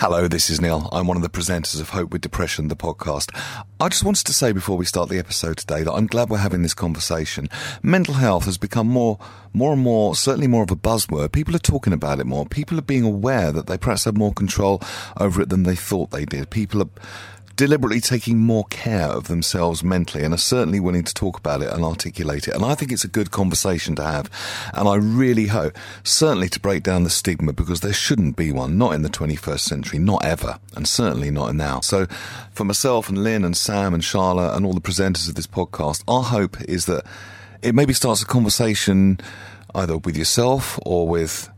Hello, this is Neil. I'm one of the presenters of Hope with Depression, the podcast. I just wanted to say before we start the episode today that I'm glad we're having this conversation. Mental health has become more, more and more, certainly more of a buzzword. People are talking about it more. People are being aware that they perhaps have more control over it than they thought they did. People are deliberately taking more care of themselves mentally and are certainly willing to talk about it and articulate it. And I think it's a good conversation to have. And I really hope, certainly to break down the stigma because there shouldn't be one, not in the 21st century, not ever, and certainly not now. So for myself and Lynn and Sam and Charlotte and all the presenters of this podcast, our hope is that it maybe starts a conversation either with yourself or with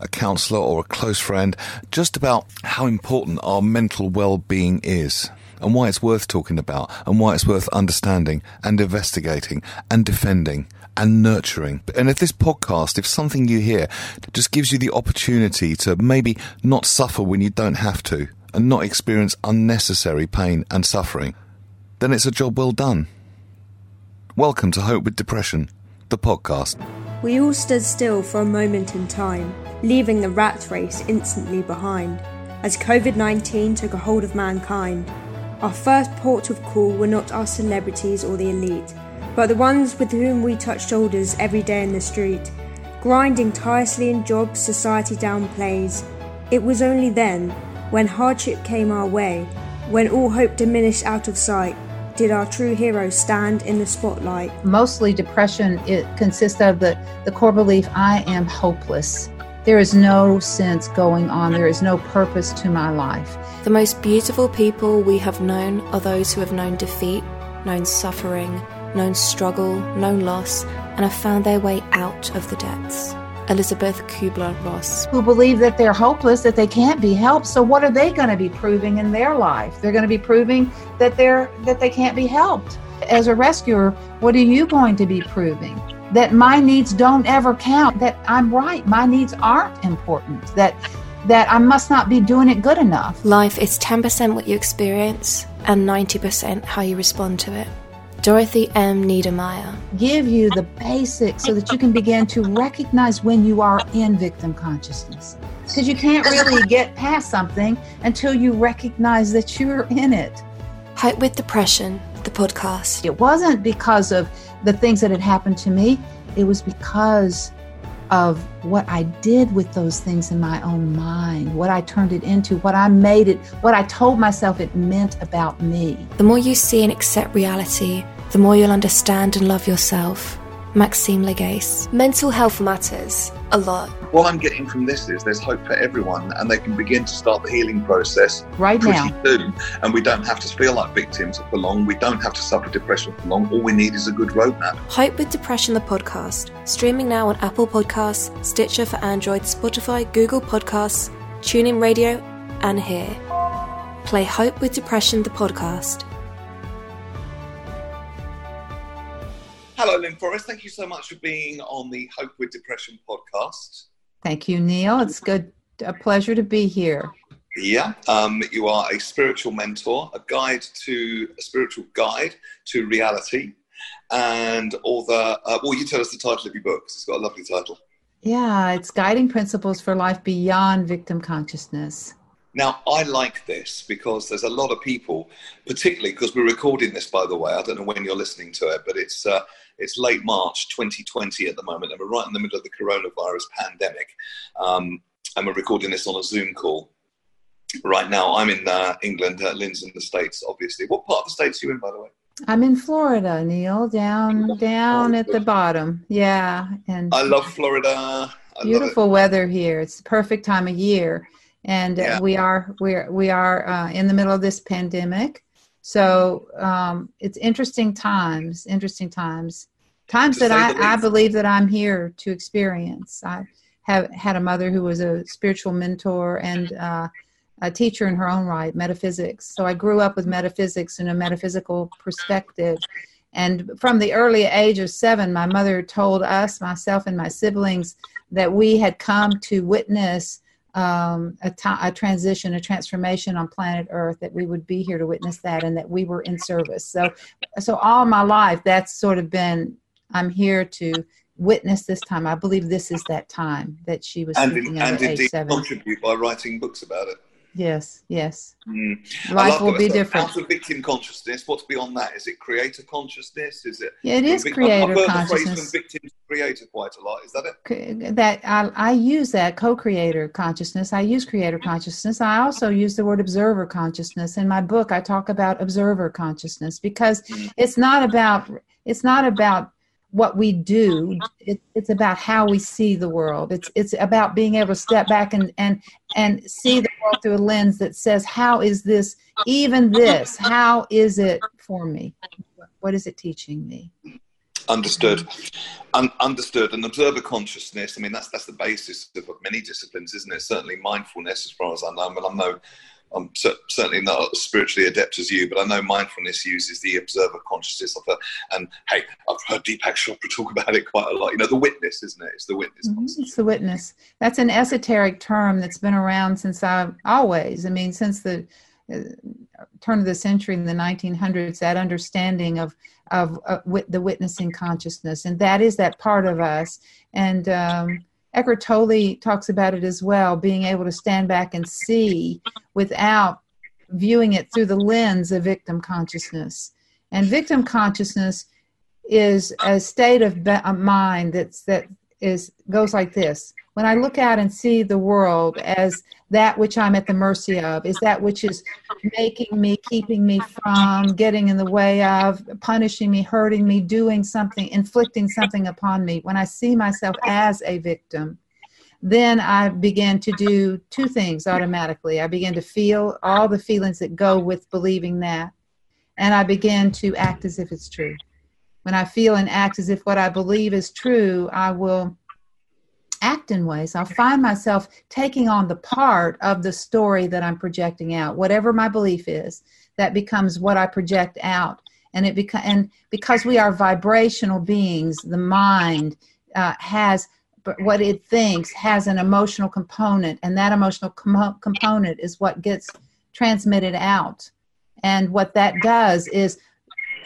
a counsellor or a close friend, just about how important our mental well-being is and why it's worth talking about and why it's worth understanding and investigating and defending and nurturing. And if this podcast, if something you hear just gives you the opportunity to maybe not suffer when you don't have to and not experience unnecessary pain and suffering, then it's a job well done. Welcome to Hope with Depression, the podcast. We all stood still for a moment in time, leaving the rat race instantly behind, as COVID 19 took a hold of mankind. Our first port of call were not our celebrities or the elite, but the ones with whom we touched shoulders every day in the street, grinding tirelessly in jobs society downplays. It was only then, when hardship came our way, when all hope diminished out of sight, did our true heroes stand in the spotlight. Mostly depression it consists of the, the core belief I am hopeless. There is no sense going on. There is no purpose to my life. The most beautiful people we have known are those who have known defeat, known suffering, known struggle, known loss, and have found their way out of the depths. Elizabeth Kubler Ross. Who believe that they're hopeless, that they can't be helped. So what are they going to be proving in their life? They're going to be proving that they're that they can't be helped. As a rescuer, what are you going to be proving? That my needs don't ever count, that I'm right, my needs aren't important, that that I must not be doing it good enough. Life is 10% what you experience and 90% how you respond to it. Dorothy M. Neddermeyer. Give you the basics so that you can begin to recognize when you are in victim consciousness. Because you can't really get past something until you recognize that you're in it. Hope with Depression, the podcast. It wasn't because of the things that had happened to me, it was because of what I did with those things in my own mind, what I turned it into, what I made it, what I told myself it meant about me. The more you see and accept reality, the more you'll understand and love yourself. Maxime Lagacé. Mental health matters a lot. What I'm getting from this is there's hope for everyone, and they can begin to start the healing process right pretty now. soon. And we don't have to feel like victims for long. We don't have to suffer depression for long. All we need is a good roadmap. Hope with Depression, the podcast. Streaming now on Apple Podcasts, Stitcher for Android, Spotify, Google Podcasts, TuneIn Radio, and here. Play Hope with Depression, the podcast. Hello, Lynne Forrest. Thank you so much for being on the Hope with Depression podcast. Thank you, Neil. It's good, a pleasure to be here. Yeah, um, you are a spiritual mentor, a guide to a spiritual guide to reality, and all the. Uh, well, you tell us the title of your book because it's got a lovely title. Yeah, it's guiding principles for life beyond victim consciousness. Now, I like this because there's a lot of people, particularly because we're recording this, by the way. I don't know when you're listening to it, but it's uh, it's late March 2020 at the moment, and we're right in the middle of the coronavirus pandemic. Um, and we're recording this on a Zoom call. Right now, I'm in uh, England. Uh, Lynne's in the States, obviously. What part of the States are you in, by the way? I'm in Florida, Neil, down down at the bottom. Yeah, and I love Florida. I beautiful love weather here. It's the perfect time of year, and uh, Yeah. we are we're we are uh, in the middle of this pandemic. So um, it's interesting times, interesting times, times that I, I believe that I'm here to experience. I have had a mother who was a spiritual mentor and uh, a teacher in her own right, metaphysics. So I grew up with metaphysics and a metaphysical perspective. And from the early age of seven, my mother told us, myself and my siblings, that we had come to witness um, a, a transition, a transformation on planet Earth, that we would be here to witness that and that we were in service. So, so all my life, that's sort of been, I'm here to witness this time. I believe this is that time that she was and, speaking in, of and at age indeed seven. contribute by writing books about it. Yes, yes. Mm. Life will be different. Out of victim consciousness, what's beyond that? Is it creator consciousness? Is it? Yeah, it is creator I've consciousness. The phrase from victim to creator quite a lot. Is that it? That I, I use that co-creator consciousness. I use creator consciousness. I also use the word observer consciousness. In my book, I talk about observer consciousness because mm. it's not about it's not about what we do it, it's about how we see the world. It's it's about being able to step back and and and see the world through a lens that says how is this even this how is it for me? What is it teaching me? Understood. Un- understood. And observer consciousness. I mean that's that's the basis of many disciplines isn't it? Certainly mindfulness as far as i know. But I mean, i'm certainly not as spiritually adept as you, but I know mindfulness uses the observer consciousness of it. And hey, I've heard Deepak Chopra talk about it quite a lot. You know, the witness, isn't it? It's the witness. Mm-hmm. It's the witness. That's an esoteric term that's been around since I've always. I mean, since the uh, turn of the century in the 1900s, that understanding of of uh, wit- the witnessing consciousness, and that is that part of us. And um, Eckhart Tolle talks about it as well, being able to stand back and see without viewing it through the lens of victim consciousness. And victim consciousness is a state of mind that's that is goes like this when I look out and see the world as that which I'm at the mercy of, is that which is making me, keeping me from, getting in the way of, punishing me, hurting me, doing something, inflicting something upon me, when I see myself as a victim, then I begin to do two things automatically. I begin to feel all the feelings that go with believing that, and I begin to act as if it's true. When I feel and act as if what I believe is true, I will act in ways. I'll find myself taking on the part of the story that I'm projecting out, whatever my belief is, that becomes what I project out. And it beca- and because we are vibrational beings, the mind uh, has what it thinks has an emotional component, and that emotional com- component is what gets transmitted out. And what that does is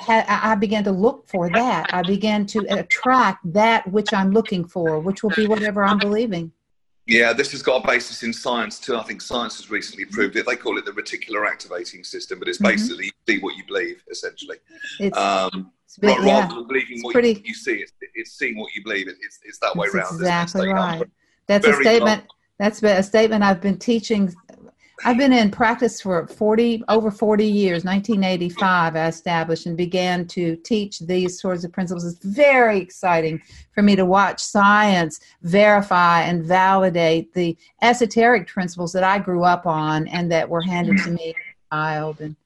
I began to look for that. I began to attract that which I'm looking for, which will be whatever I'm believing. Yeah, this has got a basis in science too. I think science has recently proved it. They call it the reticular activating system, but it's mm-hmm. basically mm-hmm. you see what you believe, essentially. It's, um, it's bit, rather yeah. than believing what pretty, you, see, it's, it's, seeing what you believe. It's, it's that way around. Exactly right. That's a statement. That's a statement I've been teaching I've been in practice for 40 over 40 years. 1985, I established and began to teach these sorts of principles. It's very exciting for me to watch science verify and validate the esoteric principles that I grew up on and that were handed to me as a child. And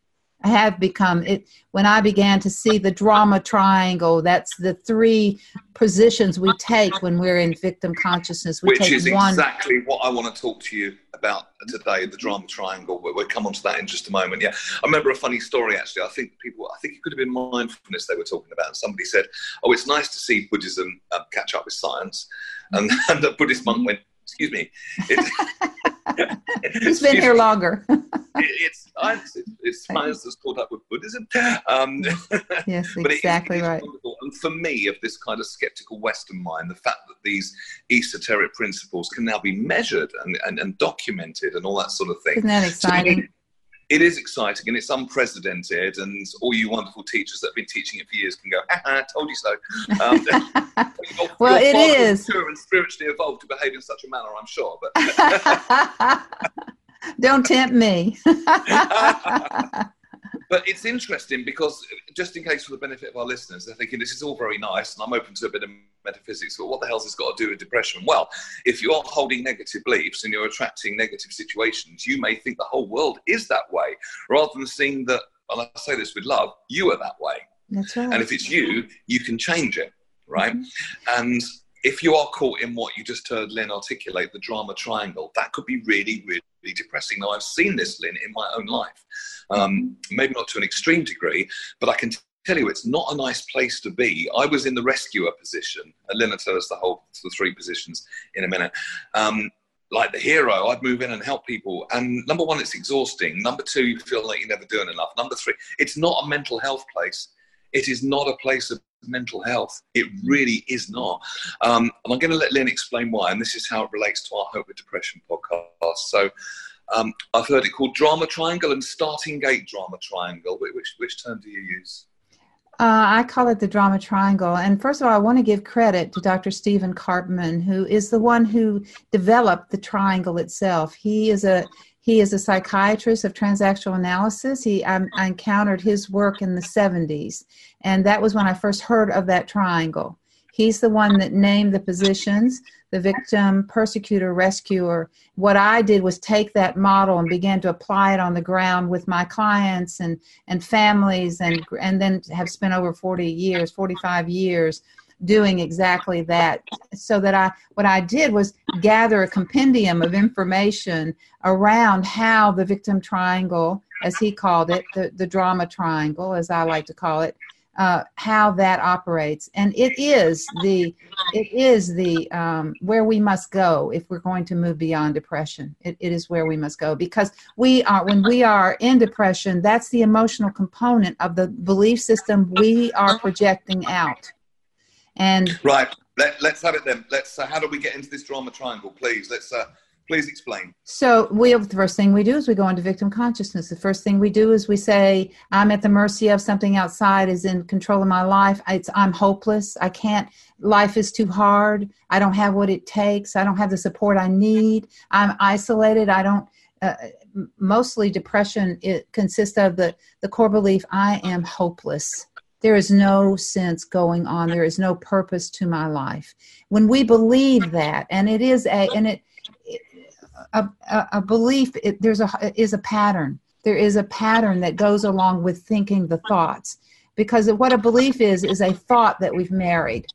I have become it when I began to see the drama triangle. That's the three positions we take when we're in victim consciousness. We Which is one. exactly what I want to talk to you about today. The drama triangle. We'll come on to that in just a moment. Yeah, I remember a funny story actually. I think people. I think it could have been mindfulness they were talking about. And somebody said, "Oh, it's nice to see Buddhism uh, catch up with science," and, and the Buddhist monk went, "Excuse me." It, He's been here longer. it's science. It's science that's caught up with Buddhism. Um, yes, exactly right. Wonderful. And for me, of this kind of skeptical Western mind, the fact that these esoteric principles can now be measured and, and, and documented and all that sort of thing. Isn't that exciting? It is exciting and it's unprecedented and all you wonderful teachers that have been teaching it for years can go I told you so. Um, you're, well you're it is. mature and spiritually evolved to behave in such a manner i'm sure but don't tempt me but it's interesting because just in case for the benefit of our listeners, they're thinking this is all very nice, and I'm open to a bit of metaphysics. But what the hell's this got to do with depression? Well, if you're holding negative beliefs and you're attracting negative situations, you may think the whole world is that way, rather than seeing that. And I say this with love, you are that way. That's right. And if it's you, you can change it, right? Mm-hmm. And if you are caught in what you just heard Lynne articulate, the drama triangle, that could be really, really depressing. Now, I've seen this, Lynne, in my own life. Um, maybe not to an extreme degree, but I can tell you it's not a nice place to be. I was in the rescuer position, and Lynne will tell us the whole the three positions in a minute. Um, like the hero, I'd move in and help people. And number one, it's exhausting. Number two, you feel like you're never doing enough. Number three, it's not a mental health place. It is not a place of mental health. It really is not. Um, and I'm going to let Lynne explain why. And this is how it relates to our Hope with Depression podcast. So Um, I've heard it called drama triangle and starting gate drama triangle. Which, which term do you use? Uh, I call it the drama triangle. And first of all, I want to give credit to Dr. Stephen Karpman, who is the one who developed the triangle itself. He is a he is a psychiatrist of transactional analysis. He I, I encountered his work in the 70s, and that was when I first heard of that triangle. He's the one that named the positions the victim, persecutor, rescuer. What I did was take that model and began to apply it on the ground with my clients and, and families, and, and then have spent over 40 years, 45 years doing exactly that so that i what i did was gather a compendium of information around how the victim triangle as he called it the, the drama triangle as i like to call it uh, how that operates, and it is the it is the um, where we must go if we're going to move beyond depression. It, it is where we must go because we are when we are in depression. That's the emotional component of the belief system we are projecting out. And right, Let, us have it then. Let's. Uh, how do we get into this drama triangle, please? Let's. Uh, Please explain. So, we the first thing we do is we go into victim consciousness. The first thing we do is we say, "I'm at the mercy of something outside is in control of my life. It's, I'm hopeless. I can't. Life is too hard. I don't have what it takes. I don't have the support I need. I'm isolated. I don't." Uh, mostly depression it consists of the the core belief I am hopeless there is no sense going on. There is no purpose to my life. When we believe that and it is a and it a, a, belief it, there's a is a pattern. There is a pattern that goes along with thinking the thoughts. Because what a belief is is a thought that we've married.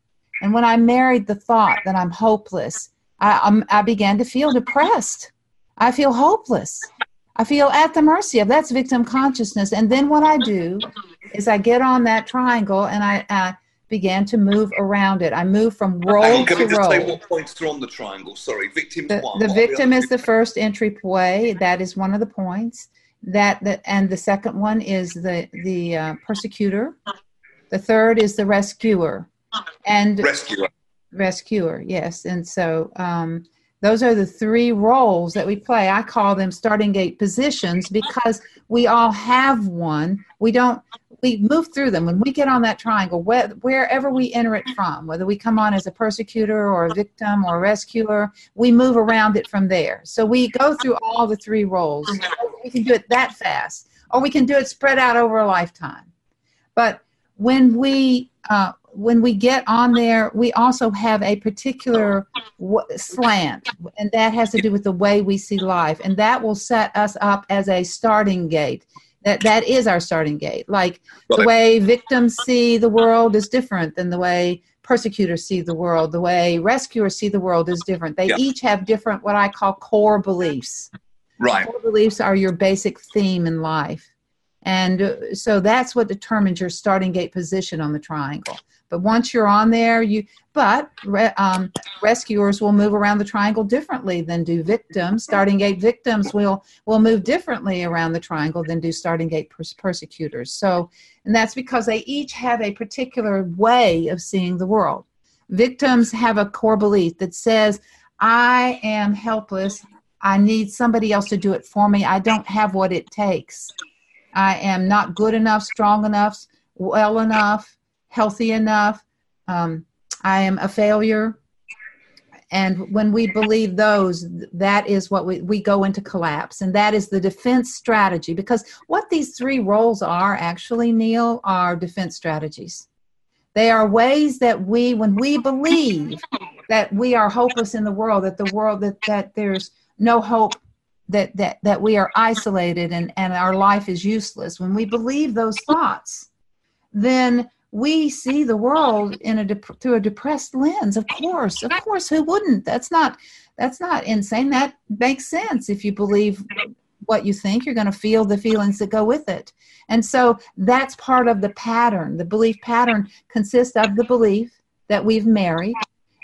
And when i married the thought that i'm hopeless I, I'm, I began to feel depressed. I feel hopeless. I feel at the mercy of that's victim consciousness. And then what i do is i get on that triangle and i, I began to move around it. I moved from role on, can to role. Say what points are on the triangle? Sorry, victim the, one. The victim is the first entry point. That is one of the points. That the, and the second one is the the uh, persecutor. The third is the rescuer. And rescuer. Rescuer, yes. And so um, those are the three roles that we play. I call them starting gate positions because we all have one. We don't we move through them. When we get on that triangle where, wherever we enter it from whether we come on as a persecutor or a victim or a rescuer we move around it from there. So we go through all the three roles. We can do it that fast or we can do it spread out over a lifetime. But when we uh, when we get on there we also have a particular w- slant and that has to do with the way we see life. And that will set us up as a starting gate that that is our starting gate. Like right. the way victims see the world is different than the way persecutors see the world. The way rescuers see the world is different. They yeah. each have different what i call core beliefs. Right. Core beliefs are your basic theme in life. And uh, so that's what determines your starting gate position on the triangle but once you're on there, you but um, rescuers will move around the triangle differently than do victims. Starting gate victims will will move differently around the triangle than do starting gate pers- persecutors. So, and that's because they each have a particular way of seeing the world. Victims have a core belief that says, "I am helpless. I need somebody else to do it for me. I don't have what it takes. I am not good enough, strong enough, well enough." Healthy enough. Um, I am a failure. And when we believe those, that is what we, we go into collapse. And that is the defense strategy. Because what these three roles are actually, Neil, are defense strategies. They are ways that we, when we believe that we are hopeless in the world, that the world, that, that there's no hope, that, that, that we are isolated and, and our life is useless, when we believe those thoughts, then we see the world in a dep- through a depressed lens. Of course of course who wouldn't? That's not that's not insane. That makes sense if you believe what you think. You're going to feel the feelings that go with it. And so that's part of the pattern. The belief pattern consists of the belief that we've married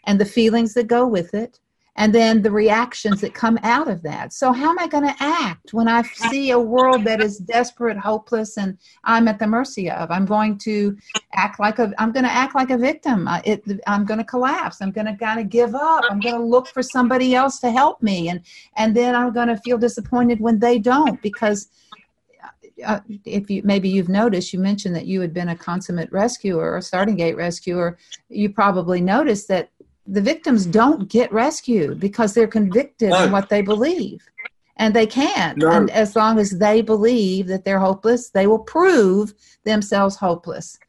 and the feelings that go with it and then the reactions that come out of that. So, how am I going to act when I see a world that is desperate, hopeless, and I'm at the mercy of? I'm going to act like a I'm going to act like a victim. I, it, I'm going to collapse. I'm going to kind of give up. I'm going to look for somebody else to help me, and and then I'm going to feel disappointed when they don't because. Uh, if you maybe you've noticed, you mentioned that you had been a consummate rescuer, a starting gate rescuer. You probably noticed that the victims don't get rescued because they're convicted no. in what they believe. And they can't. No. and as long as they believe that they're hopeless they will prove themselves hopeless.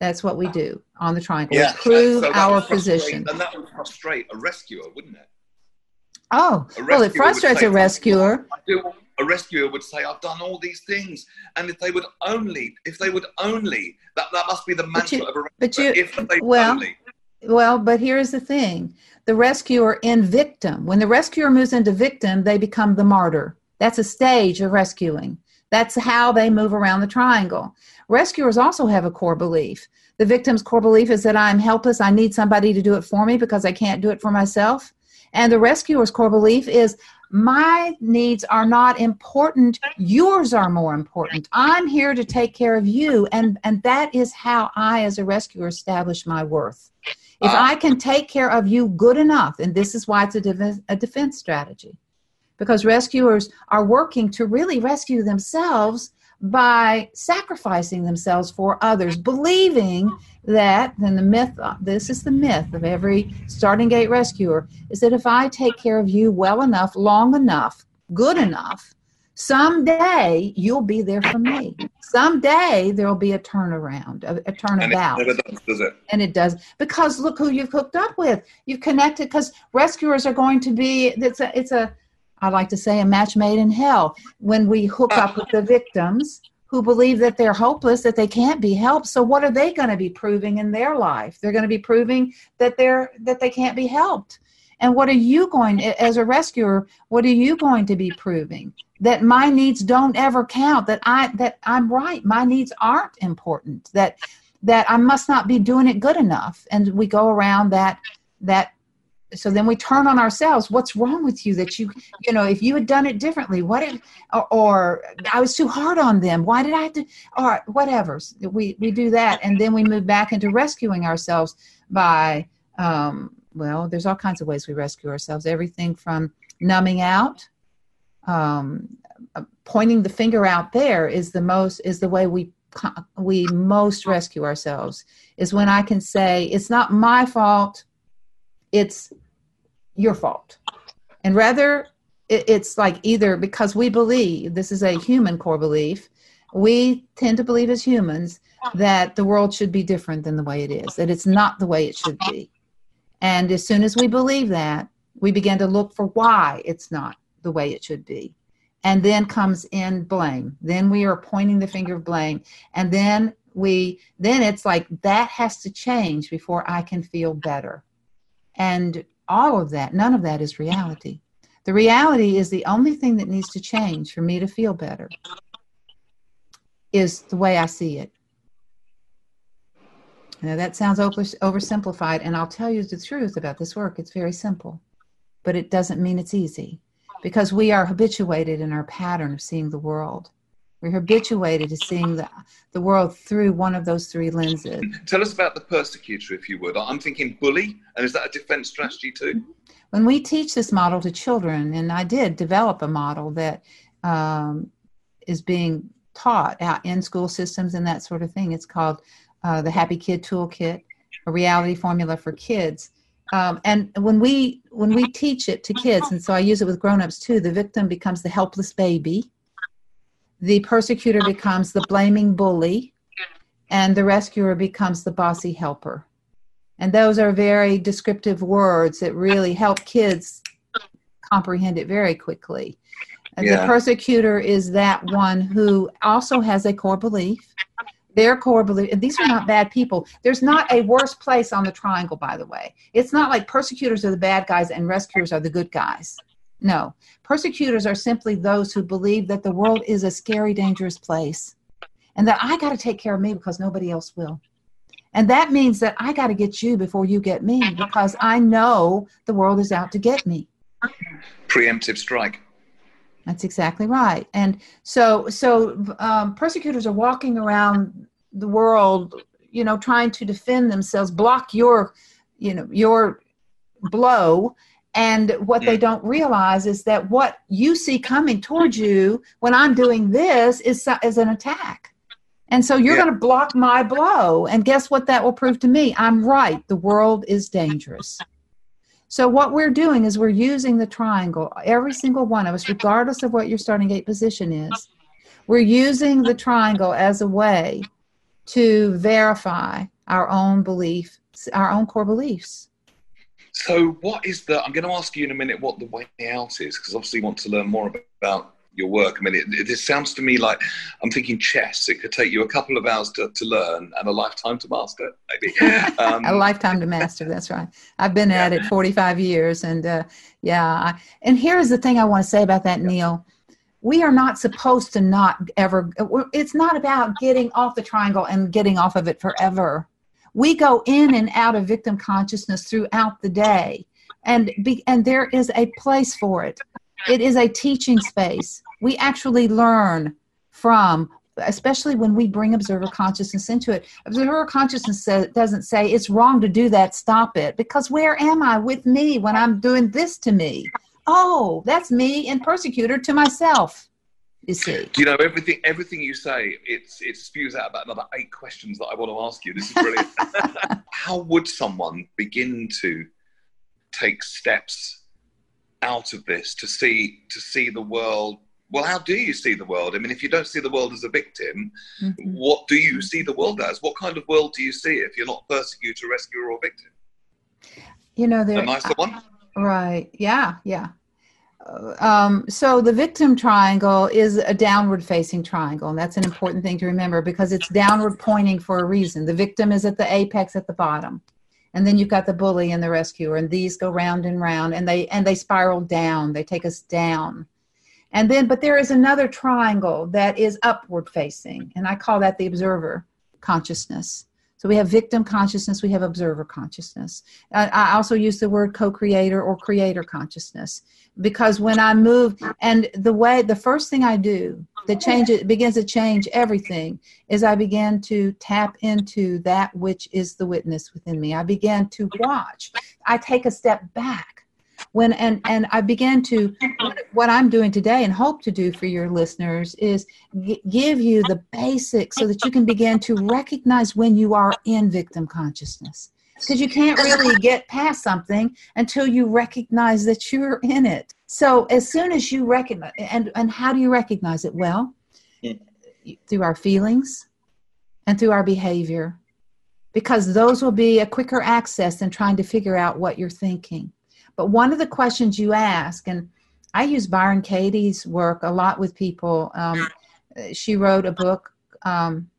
That's what we do on the triangle. Yeah. we prove so our position. and that would frustrate a rescuer wouldn't it? Oh well it frustrates say, a rescuer. A rescuer would say i've done all these things. And if they would only if they would only that, that must be the mantra of a rescuer. but you, if they well, only well, but here's the thing the rescuer in victim. When the rescuer moves into victim, they become the martyr. That's a stage of rescuing. That's how they move around the triangle. Rescuers also have a core belief. The victim's core belief is that I'm helpless, I need somebody to do it for me because I can't do it for myself. And the rescuer's core belief is my needs are not important, yours are more important. I'm here to take care of you. And, and that is how I, as a rescuer, establish my worth. If I can take care of you good enough, and this is why it's a, de- a defense strategy, because rescuers are working to really rescue themselves by sacrificing themselves for others, believing that, then the myth, uh, this is the myth of every starting gate rescuer, is that if I take care of you well enough, long enough, good enough, someday you'll be there for me. Someday there'll be a turnaround, a, a turnabout. And it does, does it? And it does because look who you've hooked up with. You've connected because rescuers are going to be. It's a. It's a. I like to say a match made in hell when we hook up with the victims who believe that they're hopeless, that they can't be helped. So what are they going to be proving in their life? They're going to be proving that they're that they can't be helped. And what are you going as a rescuer? What are you going to be proving? That my needs don't ever count. That I that I'm right. My needs aren't important. That that I must not be doing it good enough. And we go around that that so then we turn on ourselves what's wrong with you that you you know if you had done it differently what if or, or, i was too hard on them why did i have to or whatever we we do that and then we move back into rescuing ourselves by um, well, there's all kinds of ways we rescue ourselves. Everything from numbing out, um, uh, pointing the finger out there is the most is the way we we most rescue ourselves. Is when I can say it's not my fault, it's your fault, and rather it's like either because we believe this is a human core belief we tend to believe as humans that the world should be different than the way it is, that it's not the way it should be. And as soon as we believe that, we begin to look for why it's not the way it should be. And then comes in blame. Then we are pointing the finger of blame. And then we then it's like that has to change before I can feel better. And all of that, none of that is reality. The reality is the only thing that needs to change for me to feel better is the way I see it. Now, that sounds oversimplified, and I'll tell you the truth about this work. It's very simple, but it doesn't mean it's easy because we are habituated in our pattern of seeing the world. We're habituated to seeing the, the world through one of those three lenses. Tell us about the persecutor, if you would. I'm thinking bully, and is that a defense strategy too? When we teach this model to children, and I did develop a model that um, is being taught out in school systems and that sort of thing, it's called uh, the Happy Kid Toolkit, a reality formula for kids. Um, and when we when we teach it to kids, and so I use it with grown-ups too, the victim becomes the helpless baby, the persecutor becomes the blaming bully, and the rescuer becomes the bossy helper. And those are very descriptive words that really help kids comprehend it very quickly. Yeah. The persecutor is that one who also has a core belief their core belief these are not bad people there's not a worse place on the triangle by the way it's not like persecutors are the bad guys and rescuers are the good guys no persecutors are simply those who believe that the world is a scary dangerous place and that i got to take care of me because nobody else will and that means that i got to get you before you get me because i know the world is out to get me Preemptive strike. That's exactly right. And so, so um, persecutors are walking around the world, you know, trying to defend themselves, block your, you know, your blow. And what they mm. don't realize is that what you see coming towards you when I'm doing this is, is an attack. And so you're yeah. going to block my blow. And guess what that will prove to me? I'm right. The world is dangerous. So what we're doing is we're using the triangle, every single one of us, regardless of what your starting gate position is. We're using the triangle as a way to verify our own belief, our own core beliefs. So, what is the? I'm going to ask you in a minute what the way out is, because obviously you want to learn more about your work. I mean, it, it, sounds to me like I'm thinking chess. It could take you a couple of hours to, to learn and a lifetime to master, maybe. Um, a lifetime to master, that's right. I've been yeah. at it 45 years. And uh, yeah, and here's the thing I want to say about that, Neil. We are not supposed to not ever, it's not about getting off the triangle and getting off of it forever. We go in and out of victim consciousness throughout the day. And, be, and there is a place for it. It is a teaching space we actually learn from especially when we bring observer consciousness into it. Observer consciousness doesn't say it's wrong to do that, stop it. Because where am I with me when I'm doing this to me? Oh, that's me and persecutor to myself. You see. Do you know everything? Everything you say, it's it spews out about another eight questions that I want to ask you. This is brilliant. How would someone begin to take steps out of this to see to see the world well, how do you see the world? I mean, if you don't see the world as a victim, mm-hmm. what do you see the world as? What kind of world do you see if you're not persecutor, rescuer, or victim? You know, there. A nicer one. Right. Yeah. Yeah. Um, so the victim triangle is a downward facing triangle, and that's an important thing to remember because it's downward pointing for a reason. The victim is at the apex at the bottom, and then you've got the bully and the rescuer, and these go round and round, and they and they spiral down. They take us down and then, but there is another triangle that is upward facing, and I call that the observer consciousness. So we have victim consciousness, we have observer consciousness. I also use the word co creator or creator consciousness because when I move, and the way, the first thing I do that changes, begins to change everything is I begin to tap into that which is the witness within me. I begin to watch. I take a step back when and and i began to what i'm doing today and hope to do for your listeners is g- give you the basics so that you can begin to recognize when you are in victim consciousness. Because you can't really get past something until you recognize that you're in it. So as soon as you recognize and and how do you recognize it? Well through our feelings and through our behavior because those will be a quicker access than trying to figure out what you're thinking but one of the questions you ask, and I use Byron Katie's work a lot with people. Um, she wrote a book. Um,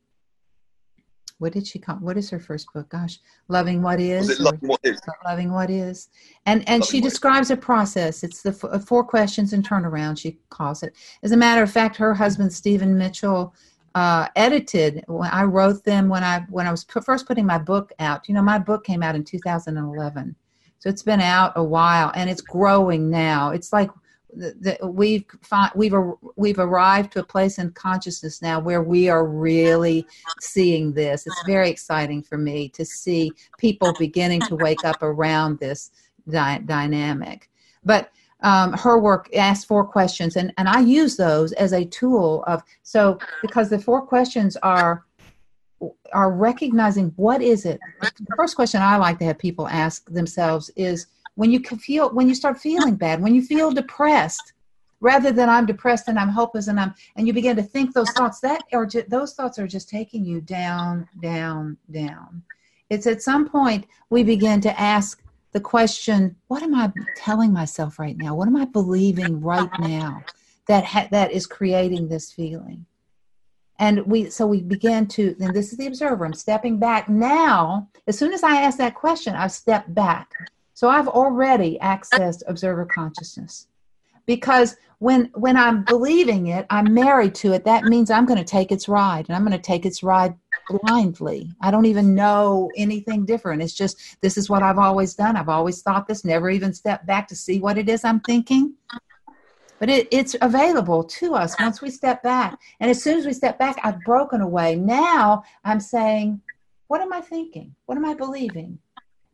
what did she call? What is her first book? Gosh, loving what is. Loving what is. Loving what is. And and loving she describes a process. It's the f- four questions and turnaround. She calls it. As a matter of fact, her husband Stephen Mitchell uh, edited when I wrote them when I when I was first putting my book out. You know, my book came out in 2011 so it's been out a while and it's growing now. It's like the, the, we've find, we've we've arrived to a place in consciousness now where we are really seeing this. It's very exciting for me to see people beginning to wake up around this dy- dynamic. But um, her work asks four questions, and, and I use those as a tool of so because the four questions are are recognizing what is it. The first question i like to have people ask themselves is when you feel when you start feeling bad when you feel depressed rather than i'm depressed and i'm hopeless and i'm and you begin to think those thoughts that are those thoughts are just taking you down down down. It's at some point we begin to ask the question what am i telling myself right now? What am i believing right now that ha- that is creating this feeling and we so we began to then this is the observer i'm stepping back now as soon as i ask that question i step back so i've already accessed observer consciousness because when when i'm believing it i'm married to it that means i'm going to take its ride and i'm going to take its ride blindly. I don't even know anything different. It's just this is what I've always done. I've always thought this, never even stepped back to see what it is I'm thinking. But it, it's available to us once we step back. And as soon as we step back, I've broken away. Now I'm saying, what am I thinking? What am I believing?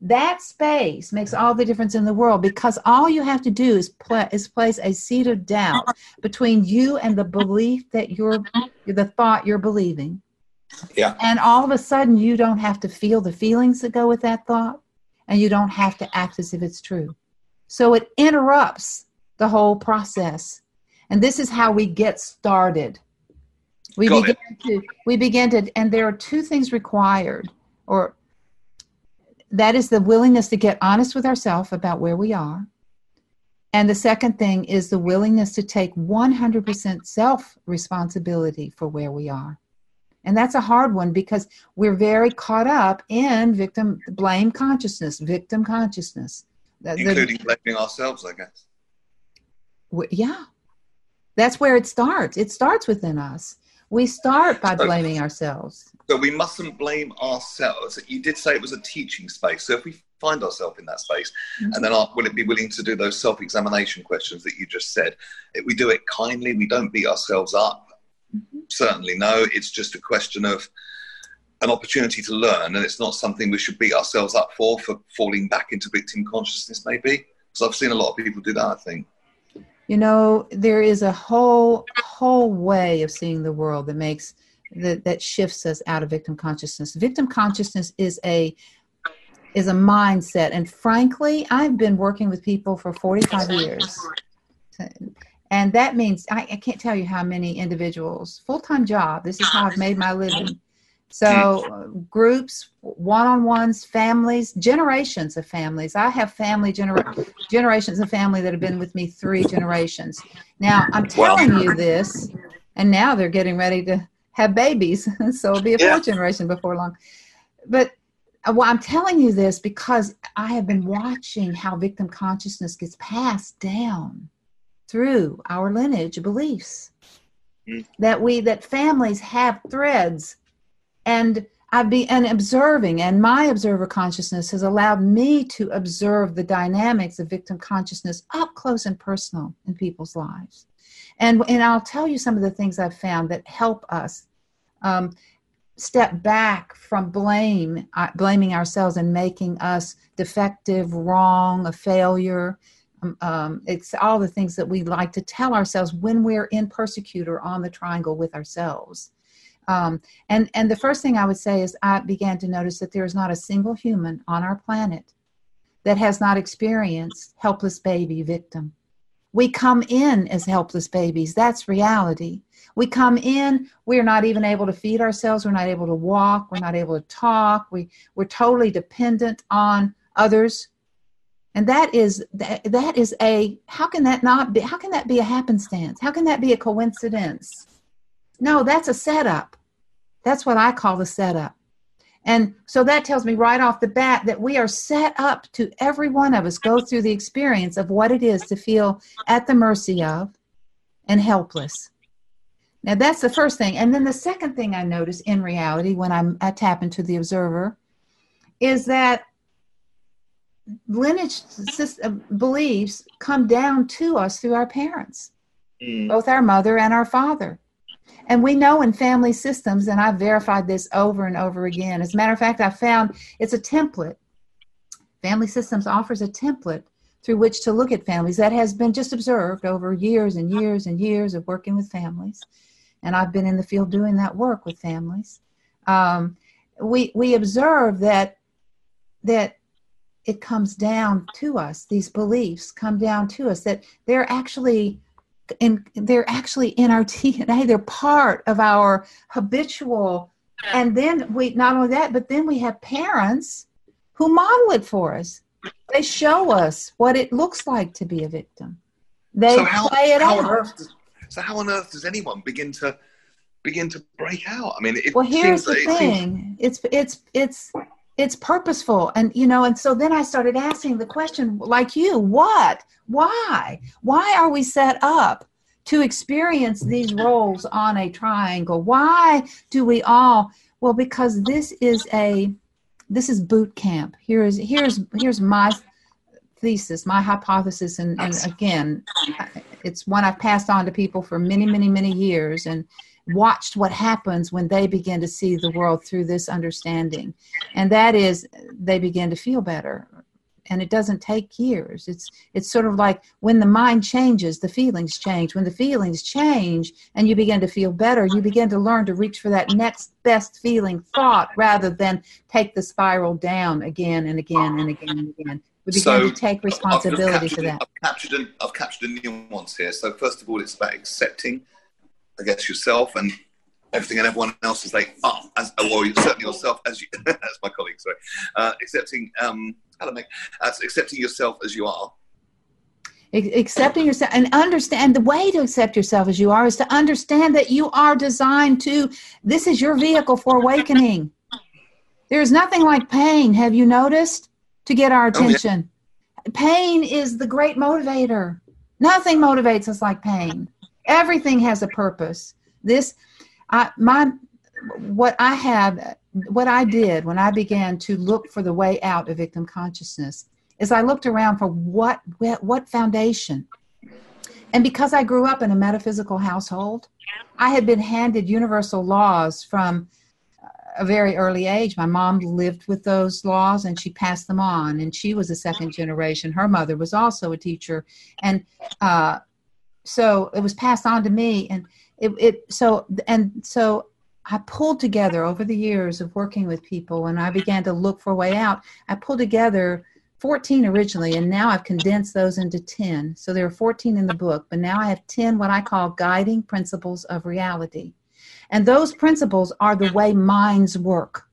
That space makes all the difference in the world because all you have to do is, pla- is place a seed of doubt between you and the belief that you're, the thought you're believing. Yeah. And all of a sudden, you don't have to feel the feelings that go with that thought, and you don't have to act as if it's true. So it interrupts the whole process. And this is how we get started. We Got begin to we begin to and there are two things required or that is the willingness to get honest with ourselves about where we are. And the second thing is the willingness to take 100% self responsibility for where we are. And that's a hard one because we're very caught up in victim blame consciousness, victim consciousness. The- the- Including blaming ourselves, I guess. W- yeah that's where it starts it starts within us we start by So- blaming ourselves So we mustn't blame ourselves. You did say it was a teaching space. So if we find ourselves in that space, mm-hmm. and then are, will it be willing to do those self-examination questions that you just said? If we do it kindly, we don't beat ourselves up. Mm-hmm. Certainly, no. It's just a question of an opportunity to learn, and it's not something we should beat ourselves up for for falling back into victim consciousness. Maybe because I've seen a lot of people do that. I think. You know there is a whole whole way of seeing the world that makes that that shifts us out of victim consciousness. Victim consciousness is a is a mindset. And frankly i've been working with people for 45 years. And that means I, I can't tell you how many individuals full-time job this is how i've made my living so uh, groups one-on-ones families generations of families. I have family genera- generations of family that have been with me three generations. Now i'm telling you this and now they're getting ready to have babies so it'll be a Yeah. fourth generation before long. But uh, well, i'm telling you this because i have been watching how victim consciousness gets passed down through our lineage beliefs. Mm. that we that families have threads and I've been observing, and my observer consciousness has allowed me to observe the dynamics of victim consciousness up close and personal in people's lives. And and I'll tell you some of the things I've found that help us um, step back from blame, uh, blaming ourselves and making us defective, wrong, a failure. Um, um, it's all the things that we like to tell ourselves when we're in persecutor on the triangle with ourselves. Um, and and the first thing I would say is I began to notice that there is not a single human on our planet that has not experienced helpless baby victim. We come in as helpless babies. That's reality. We come in, we're not even able to feed ourselves, we're not able to walk, we're not able to talk, we, we're totally dependent on others. And that is that, that is a how can that not be how can that be a happenstance? How can that be a coincidence? No, that's a setup. That's what I call the setup. And so that tells me right off the bat that we are set up to every one of us go through the experience of what it is to feel at the mercy of and helpless. Now that's the first thing. And then the second thing I notice in reality when I'm, I tap into the observer is that lineage system, uh, beliefs come down to us through our parents mm. both our mother and our father. And we know in family systems, and I've verified this over and over again. As a matter of fact, I found it's a template. Family Systems offers a template through which to look at families that has been just observed over years and years and years of working with families. And I've been in the field doing that work with families. Um, we we observe that that it comes down to us. These beliefs come down to us that they're actually in they're actually in our DNA. They're part of our habitual. And then we not only that, but then we have parents who model it for us. They show us what it looks like to be a victim. They so how, play it how on out. earth does, so how on earth does anyone begin to begin to break out? I mean, it well here's seems, the it seems- thing it's it's it's it's purposeful. And you know and so then i started asking the question like you what why? Why are we set up to experience these roles on a triangle? Why do we all Well, because this is a this is boot camp. Here is here's here's my thesis, my hypothesis, and, and again, it's one I've passed on to people for many, many, many years, and watched what happens when they begin to see the world through this understanding, and that is they begin to feel better. And it doesn't take years. It's it's sort of like when the mind changes the feelings change. When the feelings change and you begin to feel better you begin to learn to reach for that next best feeling thought rather than take the spiral down again and again and again and again. We begin so, to take responsibility for that. I've captured, an, I've captured a nuance here. So first of all it's about accepting i guess yourself and everything and everyone else is like, oh, as, well, certainly yourself as you, as my colleague, sorry, uh, accepting um, how to make that's accepting yourself as you are. Accepting yourself and understand the way to accept yourself as you are is to understand that you are designed to this is your vehicle for awakening. There's nothing like pain have you noticed to get our attention oh, yeah. pain is the great motivator. Nothing motivates us like pain everything has a purpose this I, my what i have what I did when I began to look for the way out of victim consciousness is I looked around for what what foundation. And because I grew up in a metaphysical household, I had been handed universal laws from a very early age. My mom lived with those laws and she passed them on. And she was a second generation. Her mother was also a teacher. And uh, so it was passed on to me. And it, it so and so I pulled together over the years of working with people and I began to look for a way out. I pulled together 14 originally, and now I've condensed those into 10. So there are 14 in the book, but now I have 10 what I call guiding principles of reality. And those principles are the way minds work.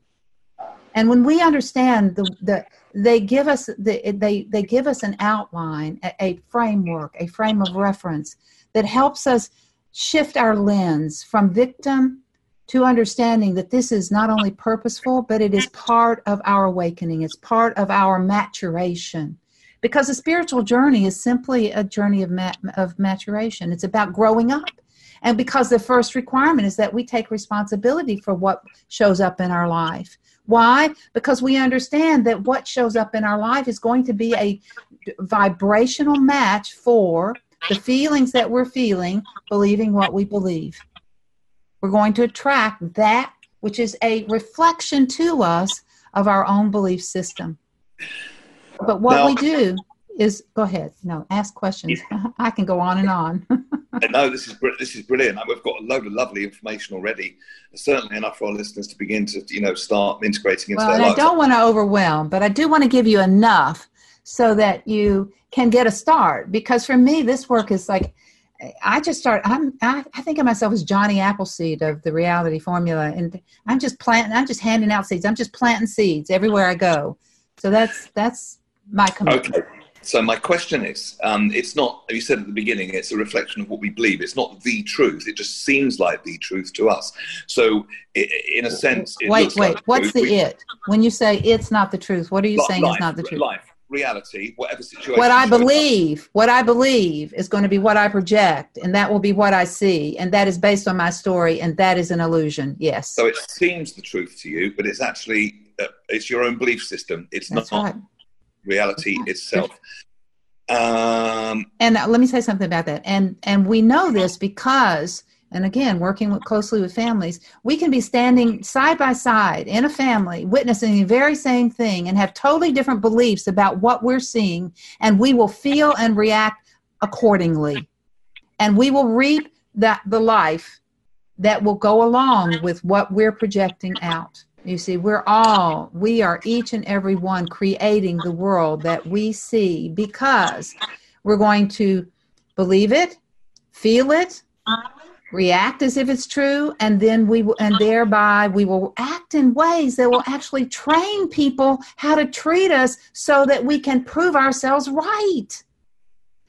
And when we understand the, the they give us the, they, they give us an outline, a, a framework, a frame of reference that helps us shift our lens from victim to understanding that this is not only purposeful, but it is part of our awakening, it's part of our maturation. Because a spiritual journey is simply a journey of, mat- of maturation, it's about growing up. And because the first requirement is that we take responsibility for what shows up in our life. Why? Because we understand that what shows up in our life is going to be a vibrational match for the feelings that we're feeling, believing what we believe. We're going to attract that which is a reflection to us of our own belief system. But what now, we do is go ahead. No, ask questions. I can go on and on. no, this is this is brilliant. We've got a load of lovely information already. Certainly enough for our listeners to begin to you know start integrating into well, their lives. I don't want to overwhelm, but I do want to give you enough so that you can get a start. Because for me, this work is like I just start. I'm. I, I, think of myself as Johnny Appleseed of the reality formula, and I'm just planting. I'm just handing out seeds. I'm just planting seeds everywhere I go. So that's that's my commitment. Okay. So my question is, um, it's not. You said at the beginning, it's a reflection of what we believe. It's not the truth. It just seems like the truth to us. So, in a sense, wait, wait. Like what's the we, it? When you say it's not the truth, what are you saying life, is not the truth? Life reality, whatever situation. What I believe, what I believe is going to be what I project, and that will be what I see, and that is based on my story, and that is an illusion. Yes. So it seems the truth to you, but it's actually uh, it's your own belief system. It's That's not right. Reality itself. Um, and let me say something about that. And and we know this because and again working with, closely with families we can be standing side by side in a family witnessing the very same thing and have totally different beliefs about what we're seeing and we will feel and react accordingly and we will reap that the life that will go along with what we're projecting out you see we're all we are each and every one creating the world that we see because we're going to believe it feel it react as if it's true and then we will and thereby we will act in ways that will actually train people how to treat us so that we can prove ourselves right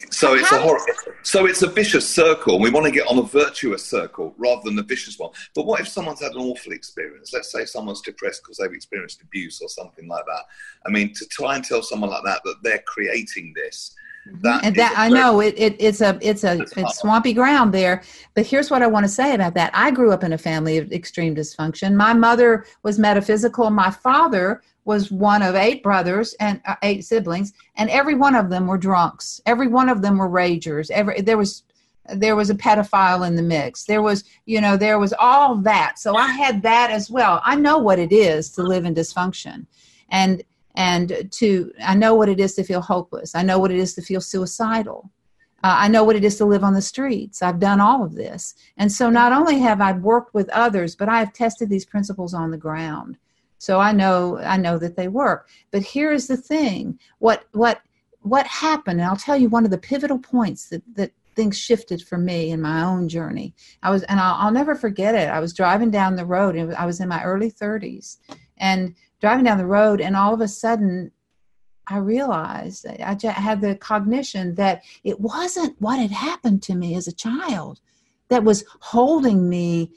so it's a hor- so it's a vicious circle we want to get on a virtuous circle rather than a vicious one but what if someone's had an awful experience let's say someone's depressed because they've experienced abuse or something like that i mean to try and tell someone like that that they're creating this mm-hmm. That and that I know it, it it's a it's a it's swampy ground there. But here's what I want to say about that. I grew up in a family of extreme dysfunction. My mother was metaphysical. My father was one of eight brothers and uh, eight siblings, and every one of them were drunks. Every one of them were ragers. Every there was there was a pedophile in the mix. There was you know there was all that. So I had that as well. I know what it is to live in dysfunction, and and to i know what it is to feel hopeless i know what it is to feel suicidal uh, i know what it is to live on the streets i've done all of this and so not only have i worked with others but i have tested these principles on the ground so i know i know that they work. But here's the thing. What what what happened and i'll tell you one of the pivotal points that that things shifted for me in my own journey. I was and i'll, I'll never forget it. I was driving down the road and i was in my early 30s and driving down the road and all of a sudden i realized i had the cognition that it wasn't what had happened to me as a child that was holding me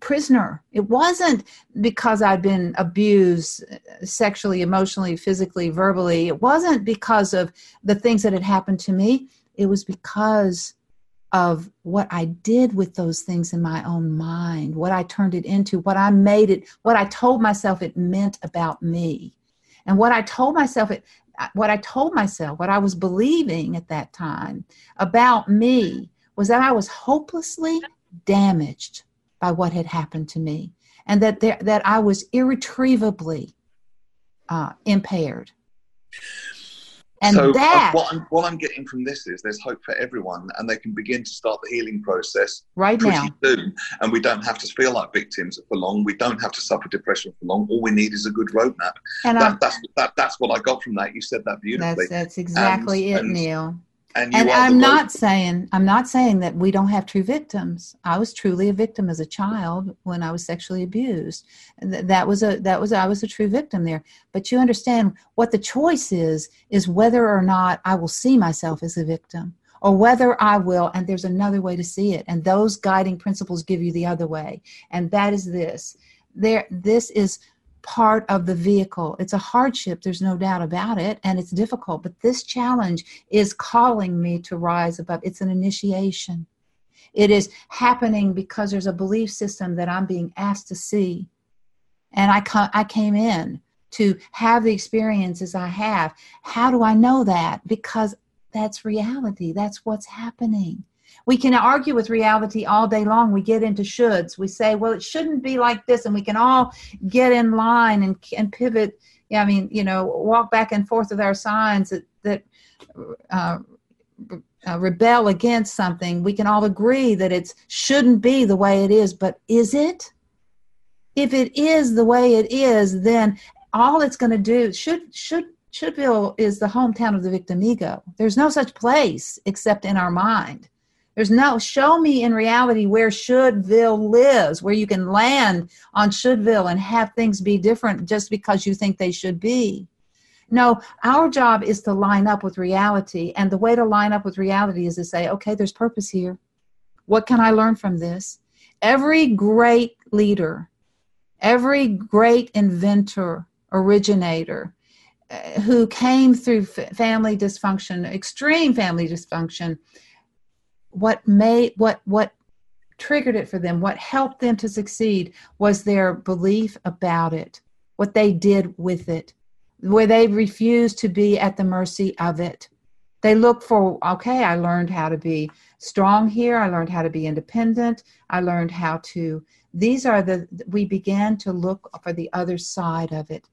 prisoner. It wasn't because i'd been abused uh, sexually emotionally physically verbally. It wasn't because of the things that had happened to me. It was because of what I did with those things in my own mind, what I turned it into, what I made it, what I told myself it meant about me. And what I told myself it what I told myself, what I was believing at that time about me was that I was hopelessly damaged by what had happened to me and that there, that I was irretrievably uh, impaired. And so uh, that what, I'm, what I'm getting from this is there's hope for everyone, and they can begin to start the healing process right pretty now, soon. And we don't have to feel like victims for long. We don't have to suffer depression for long. All we need is a good roadmap. and I, that's that, that's what I got from that. You said that beautifully. That's that's exactly it, and Neil. And you And are I'm not saying I'm not saying that we don't have true victims. I was truly a victim as a child when I was sexually abused. That was a that was I was a true victim there. But you understand what the choice is is whether or not I will see myself as a victim or whether I will and there's another way to see it and those guiding principles give you the other way. And that is this. There this is part of the vehicle. It's a hardship, there's no doubt about it, and it's difficult. But this challenge is calling me to rise above. It's an initiation. It is happening because there's a belief system that I'm being asked to see. And I, ca- I came in to have the experiences I have. How do I know that? Because that's reality, that's what's happening. We can argue with reality all day long. We get into shoulds. We say, well, it shouldn't be like this, and we can all get in line and, and pivot. Yeah, I mean, you know, walk back and forth with our signs that that uh, uh, rebel against something. We can all agree that it shouldn't be the way it is, but is it? If it is the way it is, then all it's going to do should should Shouldville is the hometown of the victim ego. There's no such place except in our mind. There's no show me in reality where Shouldville lives, where you can land on Shouldville and have things be different just because you think they should be. No, our job is to line up with reality. And the way to line up with reality is to say, okay, there's purpose here. What can I learn from this? Every great leader, every great inventor, originator, uh, who came through f- family dysfunction, extreme family dysfunction, what made what what triggered it for them, what helped them to succeed was their belief about it, what they did with it, where they refused to be at the mercy of it. They look for, okay, I learned how to be strong here. I learned how to be independent. I learned how to, these are the, we began to look for the other side of it.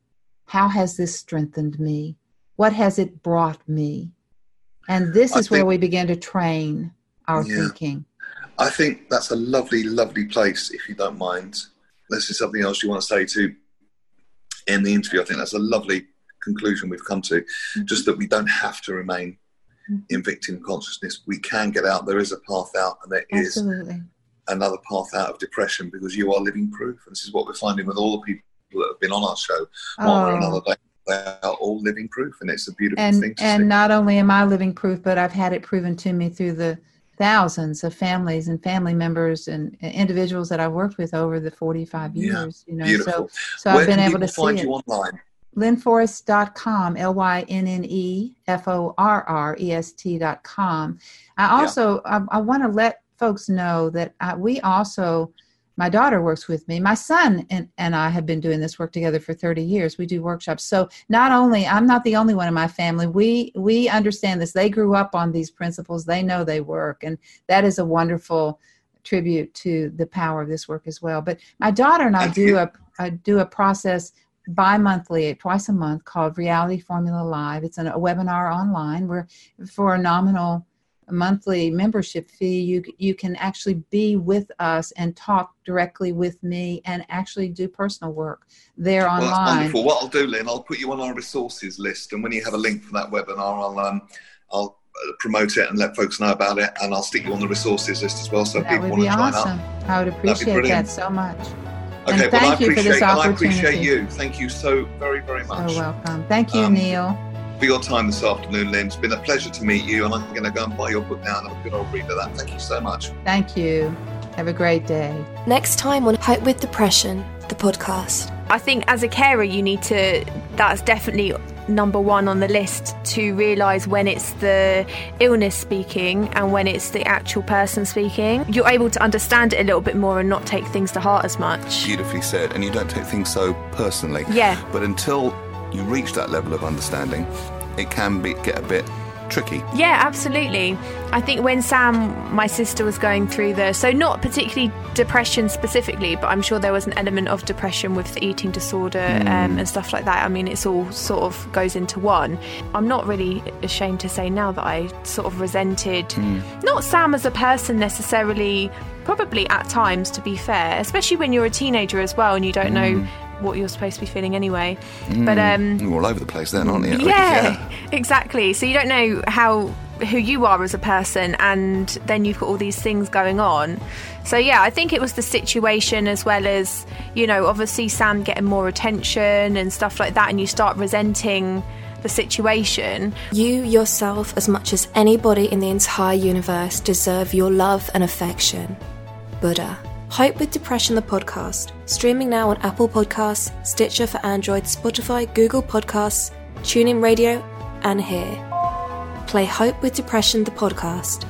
How has this strengthened me? What has it brought me? And this I is where we begin to train our Yeah. thinking. I think that's a lovely, lovely place, if you don't mind. This is something else you want to say to end the interview. I think that's a lovely conclusion we've come to. Mm-hmm. Just that we don't have to remain mm-hmm. in victim consciousness. We can get out. There is a path out, and there is Absolutely. another path out of depression because you are living proof. And this is what we're finding with all the people that have been on our show. One way or Oh. another, they, they are all living proof, and it's a beautiful and thing to and see. not only am I living proof, but I've had it proven to me through the thousands of families and family members and individuals that I've worked with over the 45 Yeah, years. You know, Beautiful. so so Where I've been able to see find it. you online? lynneforrest.com, L Y N N E F O R R E S T.com. I also yeah. I, I want to let folks know that I, we also my daughter works with me. My son and, and i have been doing this work together for 30 years. We do workshops. So not only i'm not the only one in my family. We we understand this. They grew up on these principles. They know they work. And that is a wonderful tribute to the power of this work as well. But my daughter and i do a, do a process bi-monthly twice a month called reality formula live. It's a webinar online. Where for a nominal monthly membership fee, you you can actually be with us and talk directly with me and actually do personal work there well, online. That's wonderful. What I'll do, Lynne, I'll put you on our resources list, and when you have a link for that webinar, I'll um, I'll uh, promote it and let folks know about it, and I'll stick you on the resources list as well, so that people want to awesome. try out. I would appreciate that so much. Okay, and well, I appreciate, I appreciate you. Thank you so very, very much. So welcome. Thank you, um, Neil for your time this afternoon, Lynne. It's been a pleasure to meet you, and I'm going to go and buy your book now and have a good old read of that. Thank you so much. Thank you. Have a great day. Next time on Hope with Depression, the podcast. I think as a carer, you need to, that's definitely number one on the list to realise when it's the illness speaking and when it's the actual person speaking. You're able to understand it a little bit more and not take things to heart as much. Beautifully said. And you don't take things so personally. Yeah. But until you reach that level of understanding, it can be get a bit tricky. Yeah, absolutely. I think when Sam, my sister, was going through the so not particularly depression specifically, but I'm sure there was an element of depression with the eating disorder mm. um, and stuff like that. I mean, it's all sort of goes into one. I'm not really ashamed to say now that I sort of resented mm. not Sam as a person necessarily. Probably at times, to be fair, especially when you're a teenager as well and you don't mm. know what you're supposed to be feeling anyway. Mm, but um, you're all over the place then, aren't you? Yeah, yeah, exactly. So you don't know how who you are as a person, and then you've got all these things going on. So yeah, I think it was the situation as well as you know, obviously Sam getting more attention and stuff like that, and you start resenting the situation. You yourself, as much as anybody in the entire universe, deserve your love and affection. Buddha. Hope with Depression the podcast, streaming now on Apple Podcasts, Stitcher for Android, Spotify, Google Podcasts, TuneIn Radio, and here. Play Hope with Depression the podcast